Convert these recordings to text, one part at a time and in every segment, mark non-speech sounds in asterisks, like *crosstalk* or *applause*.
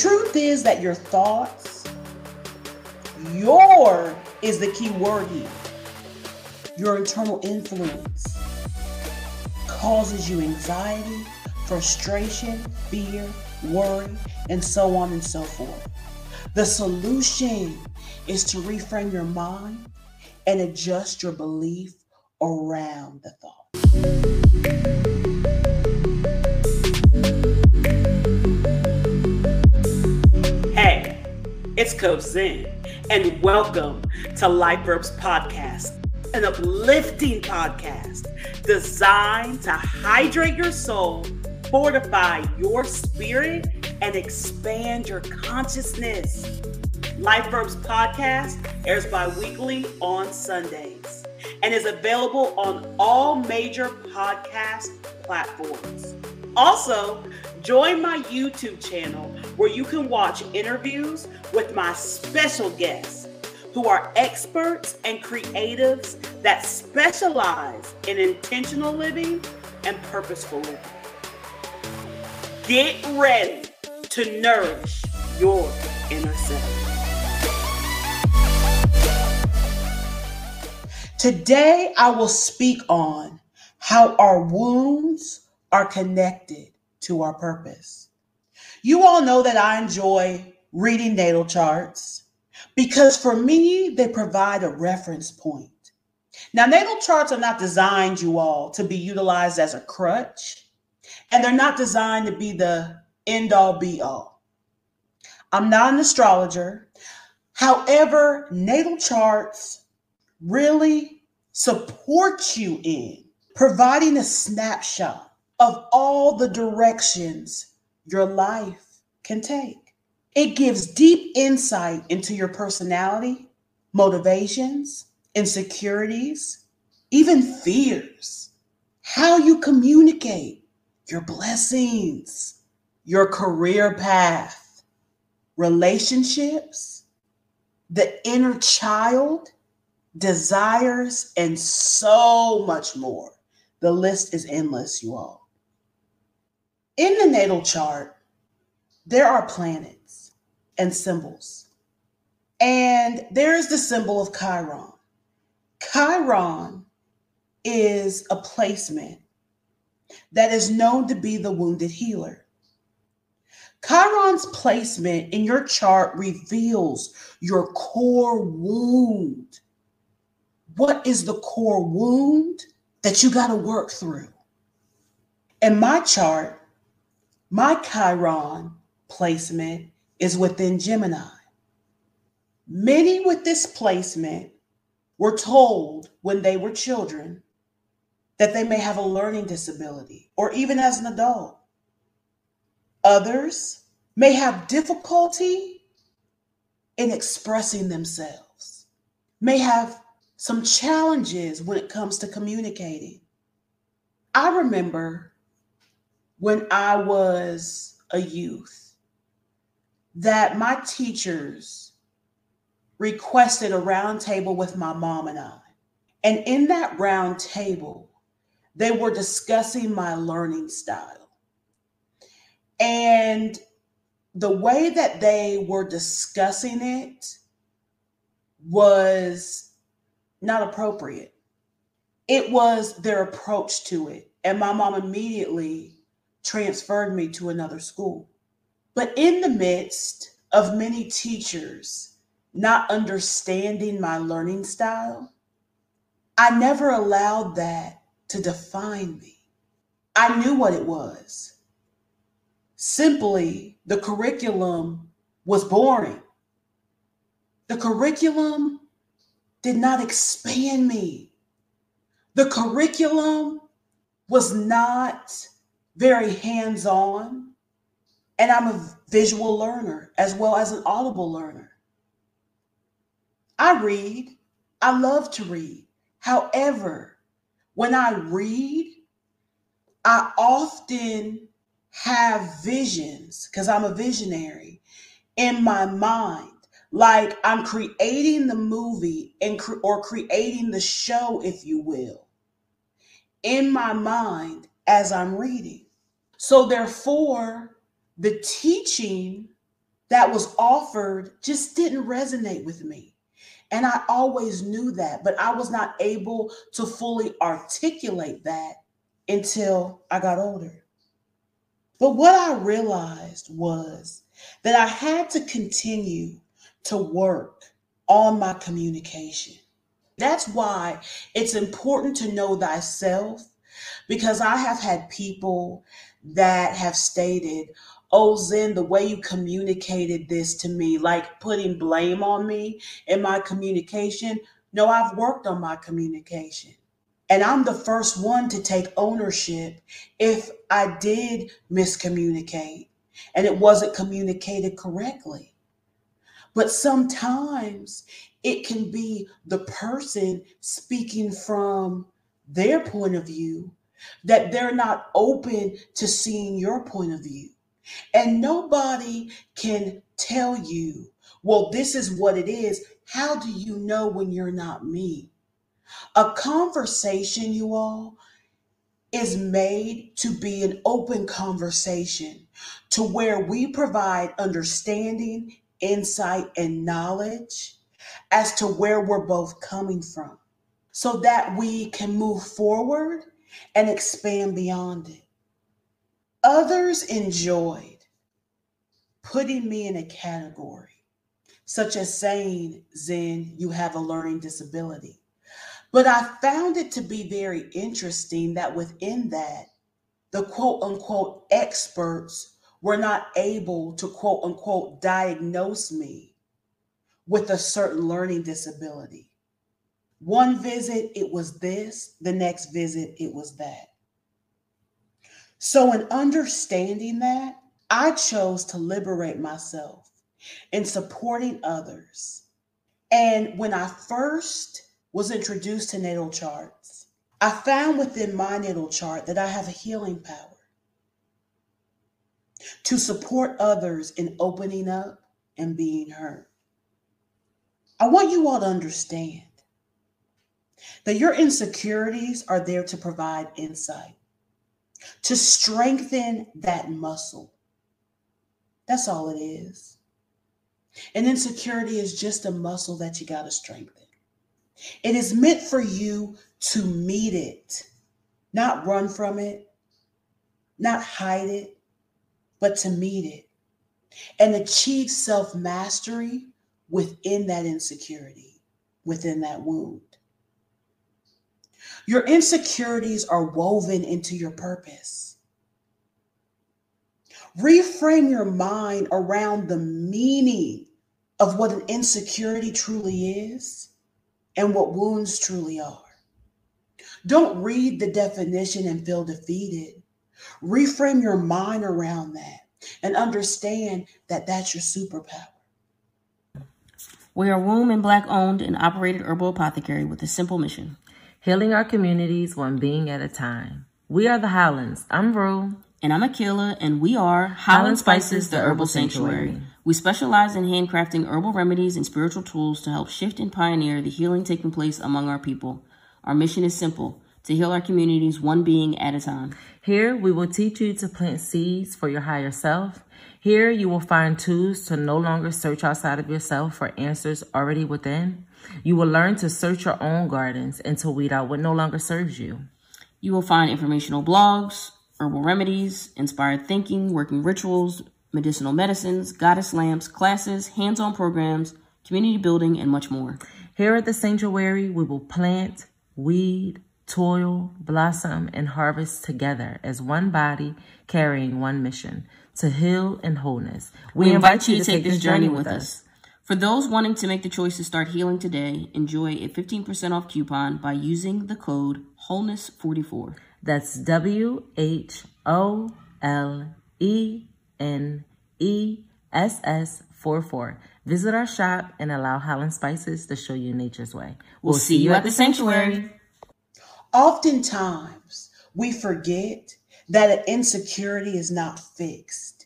truth is that your thoughts, your is the key word here. Your internal influence causes you anxiety, frustration, fear, worry, and so on and so forth. The solution is to reframe your mind and adjust your belief around the thought. It's Coach Zen, and welcome to Life Verbs Podcast, an uplifting podcast designed to hydrate your soul, fortify your spirit, and expand your consciousness. Life Verbs Podcast airs bi weekly on Sundays and is available on all major podcast platforms. Also, join my YouTube channel where you can watch interviews with my special guests who are experts and creatives that specialize in intentional living and purposeful living. Get ready to nourish your inner self. Today, I will speak on how our wounds are connected to our purpose. You all know that I enjoy reading natal charts because for me, they provide a reference point. Now, natal charts are not designed, you all, to be utilized as a crutch, and they're not designed to be the end all be all. I'm not an astrologer. However, natal charts really support you in providing a snapshot of all the directions your life can take. It gives deep insight into your personality, motivations, insecurities, even fears, how you communicate, your blessings, your career path, relationships, the inner child, desires, and so much more. The list is endless, you all. In the natal chart, there are planets and symbols. And there is the symbol of Chiron. Chiron is a placement that is known to be the wounded healer. Chiron's placement in your chart reveals your core wound. What is the core wound that you got to work through? In my chart, my Chiron placement is within Gemini. Many with this placement were told when they were children that they may have a learning disability or even as an adult. Others may have difficulty in expressing themselves, may have some challenges when it comes to communicating. I remember when I was a youth that my teachers requested a round table with my mom and I. And in that round table, they were discussing my learning style. And the way that they were discussing it was not appropriate. It was their approach to it. And my mom immediately transferred me to another school. But in the midst of many teachers not understanding my learning style, I never allowed that to define me. I knew what it was. Simply, the curriculum was boring. The curriculum did not expand me. The curriculum was not very hands on, and I'm a visual learner as well as an audible learner. I read, I love to read. However, when I read, I often have visions because I'm a visionary in my mind. Like I'm creating the movie and cre- or creating the show, if you will, in my mind as I'm reading. So, therefore, the teaching that was offered just didn't resonate with me. And I always knew that, but I was not able to fully articulate that until I got older. But what I realized was that I had to continue to work on my communication. That's why it's important to know thyself because I have had people that have stated, Oh, Zen, the way you communicated this to me, like putting blame on me in my communication. No, I've worked on my communication. And I'm the first one to take ownership if I did miscommunicate and it wasn't communicated correctly. But sometimes it can be the person speaking from their point of view that they're not open to seeing your point of view. And nobody can tell you, well, this is what it is. How do you know when you're not me? A conversation, you all, is made to be an open conversation to where we provide understanding, insight, and knowledge as to where we're both coming from so that we can move forward and expand beyond it. Others enjoyed putting me in a category, such as saying, Zen, you have a learning disability. But I found it to be very interesting that within that, the quote unquote experts were not able to quote unquote diagnose me with a certain learning disability. One visit, it was this, the next visit, it was that. So, in understanding that, I chose to liberate myself in supporting others. And when I first was introduced to natal charts, I found within my natal chart that I have a healing power to support others in opening up and being heard. I want you all to understand that your insecurities are there to provide insight, to strengthen that muscle. That's all it is. And insecurity is just a muscle that you got to strengthen. It is meant for you to meet it, not run from it, not hide it, but to meet it and achieve self mastery within that insecurity, within that wound. Your insecurities are woven into your purpose. Reframe your mind around the meaning of what an insecurity truly is and what wounds truly are. Don't read the definition and feel defeated. Reframe your mind around that and understand that that's your superpower. We are womb and black owned and operated herbal apothecary with a simple mission. Healing our communities one being at a time. We are the Howlands. I'm Rue. And I'm Akila, and we are Howland Spices, the Herbal Sanctuary. We specialize in handcrafting herbal remedies and spiritual tools to help shift and pioneer the healing taking place among our people. Our mission is simple to heal our communities one being at a time. Here, we will teach you to plant seeds for your higher self. Here, you will find tools to no longer search outside of yourself for answers already within. You will learn to search your own gardens and to weed out what no longer serves you. You will find informational blogs, herbal remedies, inspired thinking, working rituals, medicinal medicines, goddess lamps, classes, hands-on programs, community building, and much more. Here at the sanctuary, we will plant, weed, toil, blossom, and harvest together as one body carrying one mission to heal and wholeness. We, we invite, invite you to take this journey with us. For those wanting to make the choice to start healing today, enjoy a 15% off coupon by using the code WHOLENESS44. That's W H O L E N E S S 44. Visit our shop and allow Howland Spices to show you nature's way. We'll, we'll see you at the sanctuary. Oftentimes, we forget that an insecurity is not fixed.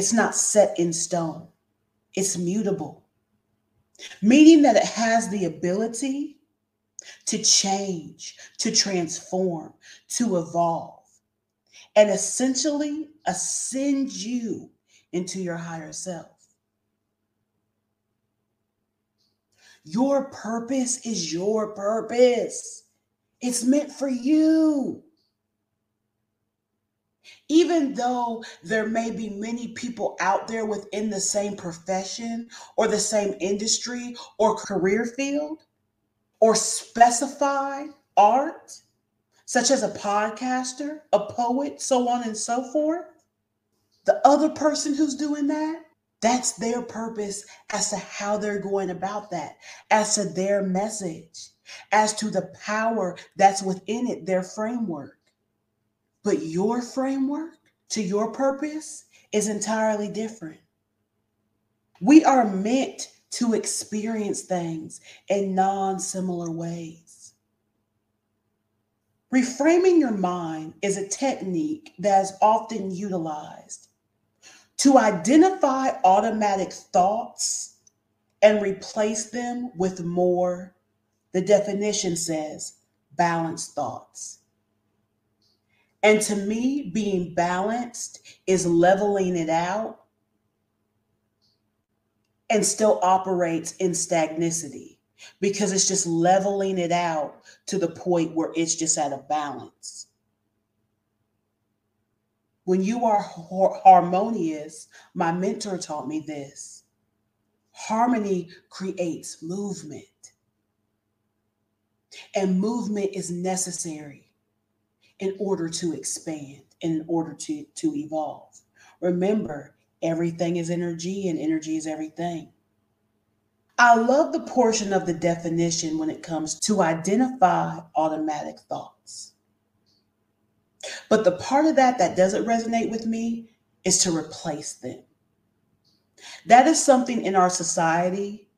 It's not set in stone. It's mutable, meaning that it has the ability to change, to transform, to evolve, and essentially ascend you into your higher self. Your purpose is your purpose. It's meant for you. Even though there may be many people out there within the same profession or the same industry or career field or specified art, such as a podcaster, a poet, so on and so forth, the other person who's doing that, that's their purpose as to how they're going about that, as to their message, as to the power that's within it, their framework. But your framework to your purpose is entirely different. We are meant to experience things in non similar ways. Reframing your mind is a technique that is often utilized to identify automatic thoughts and replace them with more, the definition says, balanced thoughts. And to me, being balanced is leveling it out and still operates in stagnicity because it's just leveling it out to the point where it's just at a balance. When you are harmonious, my mentor taught me this harmony creates movement, and movement is necessary in order to expand in order to, to evolve. Remember, everything is energy and energy is everything. I love the portion of the definition when it comes to identify automatic thoughts. But the part of that that doesn't resonate with me is to replace them. That is something in our society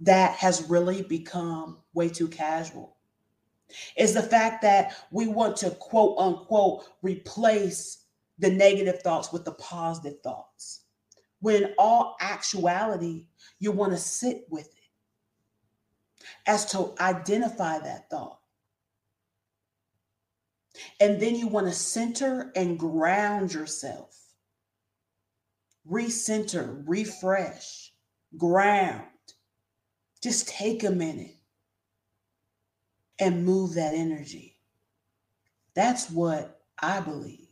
that has really become way too casual is the fact that we want to quote unquote replace the negative thoughts with the positive thoughts. When in all actuality, you want to sit with it as to identify that thought. And then you want to center and ground yourself. Recenter, refresh, ground. Just take a minute and move that energy. That's what I believe.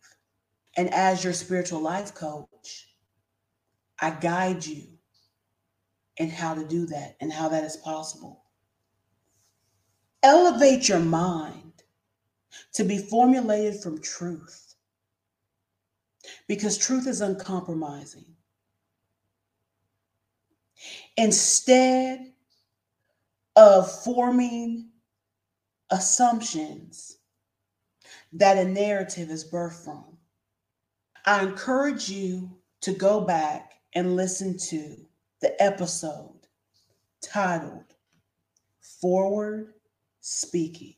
And as your spiritual life coach, I guide you in how to do that and how that is possible. Elevate your mind to be formulated from truth because truth is uncompromising. Instead of forming assumptions that a narrative is birthed from. I encourage you to go back and listen to the episode titled Forward Speaking.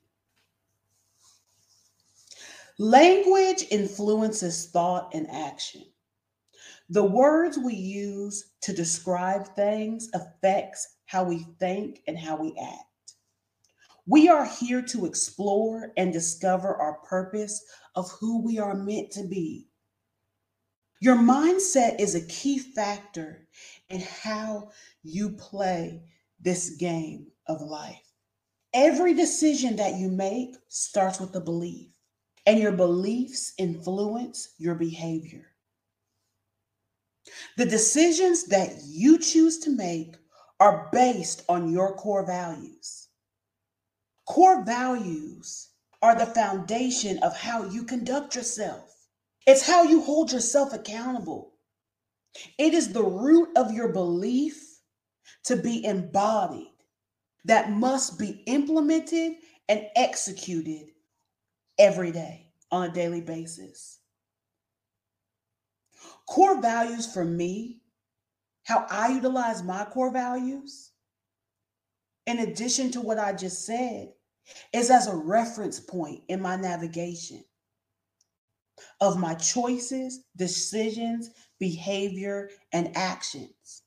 Language influences thought and action. The words we use to describe things affects how we think and how we act. We are here to explore and discover our purpose of who we are meant to be. Your mindset is a key factor in how you play this game of life. Every decision that you make starts with a belief, and your beliefs influence your behavior. The decisions that you choose to make are based on your core values. Core values are the foundation of how you conduct yourself. It's how you hold yourself accountable. It is the root of your belief to be embodied that must be implemented and executed every day on a daily basis. Core values for me, how I utilize my core values, in addition to what I just said, is as a reference point in my navigation of my choices, decisions, behavior, and actions.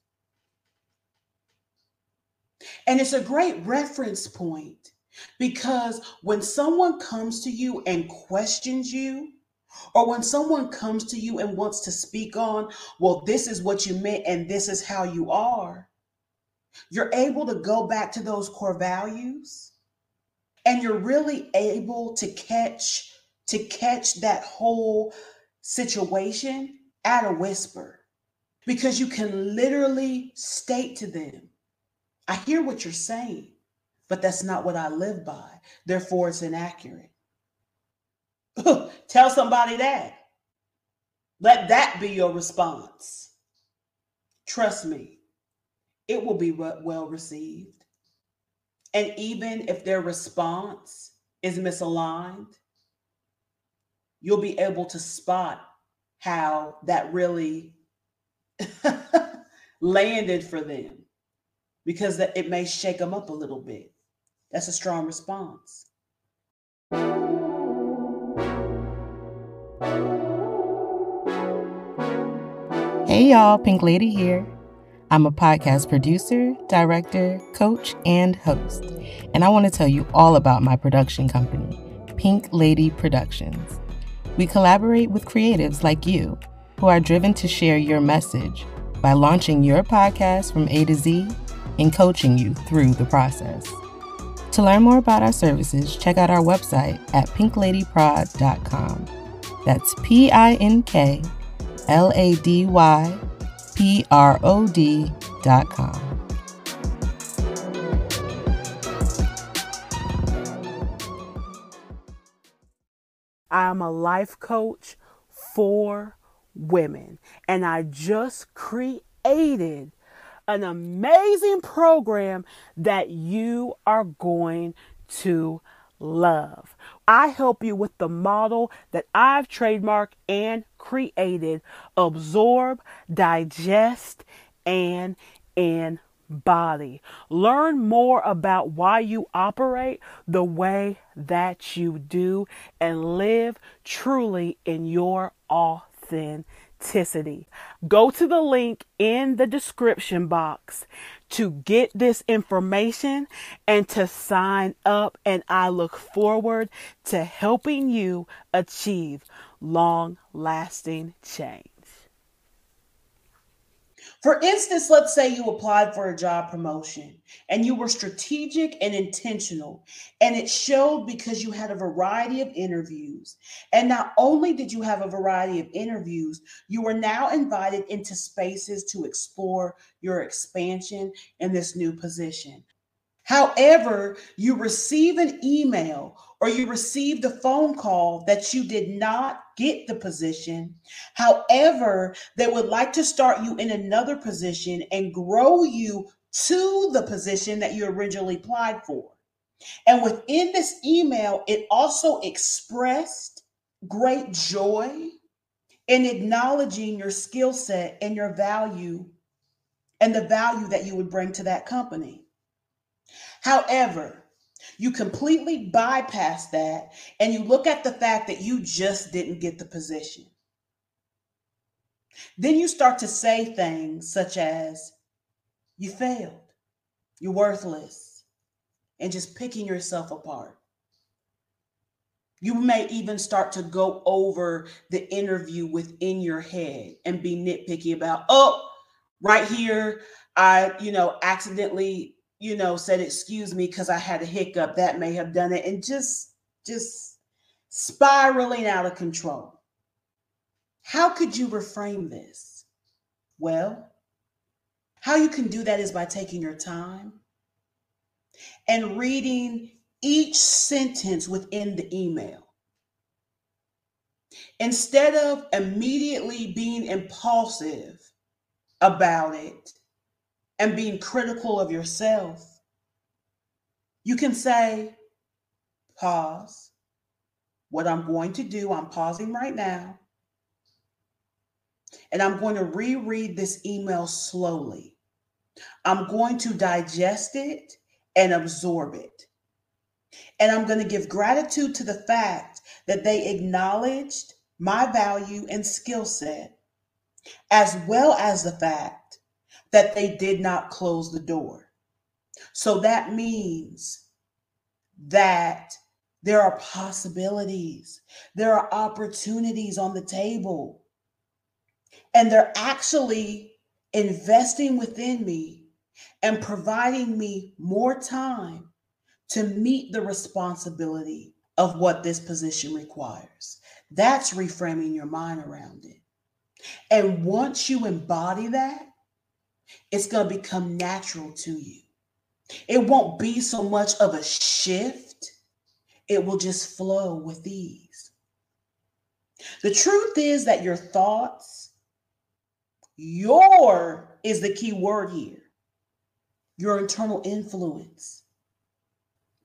And it's a great reference point because when someone comes to you and questions you Or when someone comes to you and wants to speak on, well, this is what you meant and this is how you are, you're able to go back to those core values and you're really able to catch to catch that whole situation at a whisper because you can literally state to them, I hear what you're saying, but that's not what I live by. Therefore, it's inaccurate. *laughs* Tell somebody that. Let that be your response. Trust me, it will be well received. And even if their response is misaligned, you'll be able to spot how that really *laughs* landed for them because it may shake them up a little bit. That's a strong response. Hey y'all, Pink Lady here. I'm a podcast producer, director, coach, and host. And I want to tell you all about my production company, Pink Lady Productions. We collaborate with creatives like you who are driven to share your message by launching your podcast from A to Z and coaching you through the process. To learn more about our services, check out our website at pinkladyprod.com. That's P I N K L A D Y P R O D dot com. I'm a life coach for women, and I just created an amazing program that you are going to love. I help you with the model that I've trademarked and created absorb, digest, and embody. Learn more about why you operate the way that you do and live truly in your authenticity. Go to the link in the description box to get this information and to sign up. And I look forward to helping you achieve long lasting change. For instance, let's say you applied for a job promotion and you were strategic and intentional, and it showed because you had a variety of interviews. And not only did you have a variety of interviews, you were now invited into spaces to explore your expansion in this new position. However, you receive an email or you received a phone call that you did not get the position. However, they would like to start you in another position and grow you to the position that you originally applied for. And within this email, it also expressed great joy in acknowledging your skill set and your value and the value that you would bring to that company. However, you completely bypass that and you look at the fact that you just didn't get the position. Then you start to say things such as, you failed, you're worthless, and just picking yourself apart. You may even start to go over the interview within your head and be nitpicky about, oh, right here, I, you know, accidentally you know, said, excuse me, because I had a hiccup, that may have done it, and just just spiraling out of control. How could you reframe this? Well, how you can do that is by taking your time and reading each sentence within the email. Instead of immediately being impulsive about it, and being critical of yourself, you can say, pause. What I'm going to do, I'm pausing right now. And I'm going to reread this email slowly. I'm going to digest it and absorb it. And I'm going to give gratitude to the fact that they acknowledged my value and skill set, as well as the fact that they did not close the door. So that means that There are possibilities, there are opportunities on the table. And they're actually investing within me and providing me more time to meet the responsibility of what this position requires. That's reframing your mind around it. And once you embody that, it's going to become natural to you. It won't be so much of a shift, it will just flow with ease. The truth is that your thoughts, your is the key word here. Your internal influence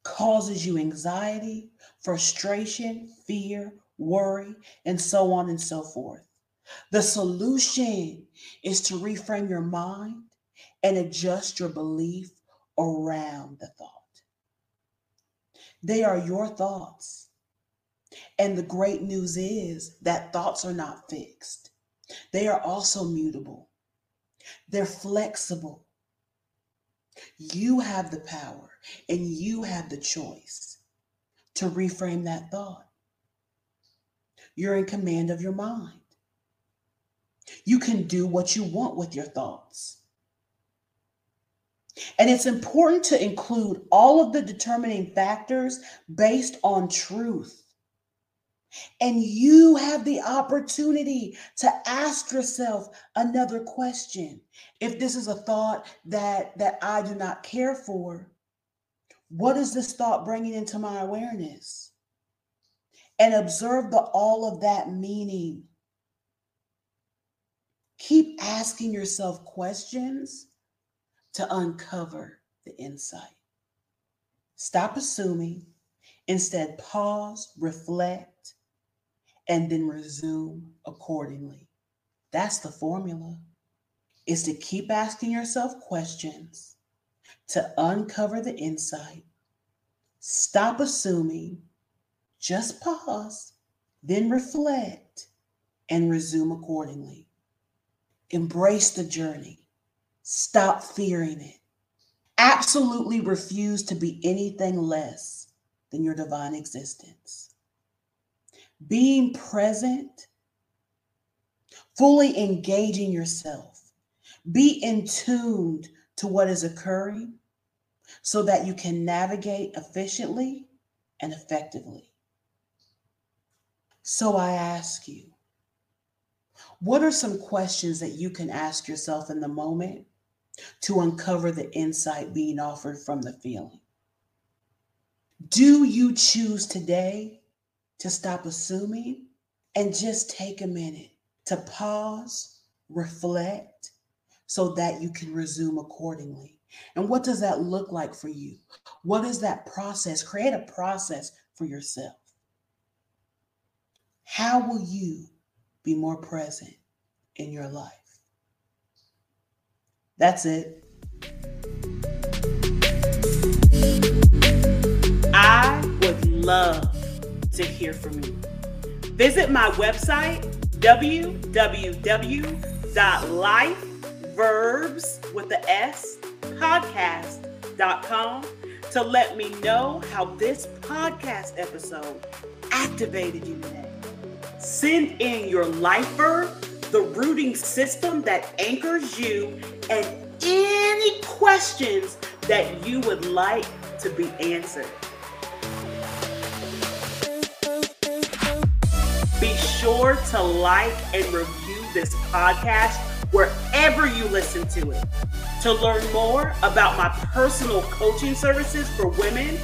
causes you anxiety, frustration, fear, worry, and so on and so forth. The solution is to reframe your mind and adjust your belief around the thought. They are your thoughts. And the great news is that thoughts are not fixed, they are also mutable, they're flexible. You have the power and you have the choice to reframe that thought. You're in command of your mind. You can do what you want with your thoughts. And it's important to include all of the determining factors based on truth. And you have the opportunity to ask yourself another question. If this is a thought that that I do not care for, what is this thought bringing into my awareness? And observe the all of that meaning. Keep asking yourself questions to uncover the insight. Stop assuming, instead, pause, reflect, and then resume accordingly. That's the formula. Is to keep asking yourself questions to uncover the insight. Stop assuming, just pause, then reflect and resume accordingly. Embrace the journey. Stop fearing it. Absolutely refuse to be anything less than your divine existence. Being present, fully engaging yourself, be in tuned to what is occurring so that you can navigate efficiently and effectively. So I ask you, what are some questions that you can ask yourself in the moment to uncover the insight being offered from the feeling? Do you choose today to stop assuming and just take a minute to pause, reflect, so that you can resume accordingly? And what does that look like for you? What is that process? Create a process for yourself. How will you be more present in your life. That's it. I would love to hear from you. Visit my website, www.lifeverbs with the S podcast.com to let me know how this podcast episode activated you today. Send in your life verb, the rooting system that anchors you, and any questions that you would like to be answered. Be sure to like and review this podcast wherever you listen to it. To learn more about my personal coaching services for women,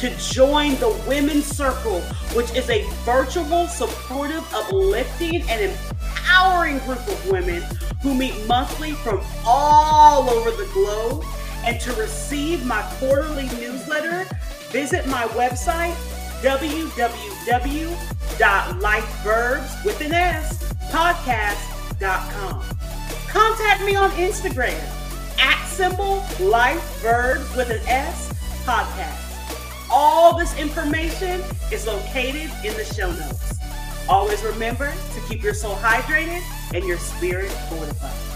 to join the Women's Circle, which is a virtual, supportive, uplifting, and empowering group of women who meet monthly from all over the globe. And to receive my quarterly newsletter, visit my website, www.lifeverbs. Contact me on Instagram at symbol lifeverbs with an S podcast. All this information is located in the show notes. Always remember to keep your soul hydrated and your spirit fortified.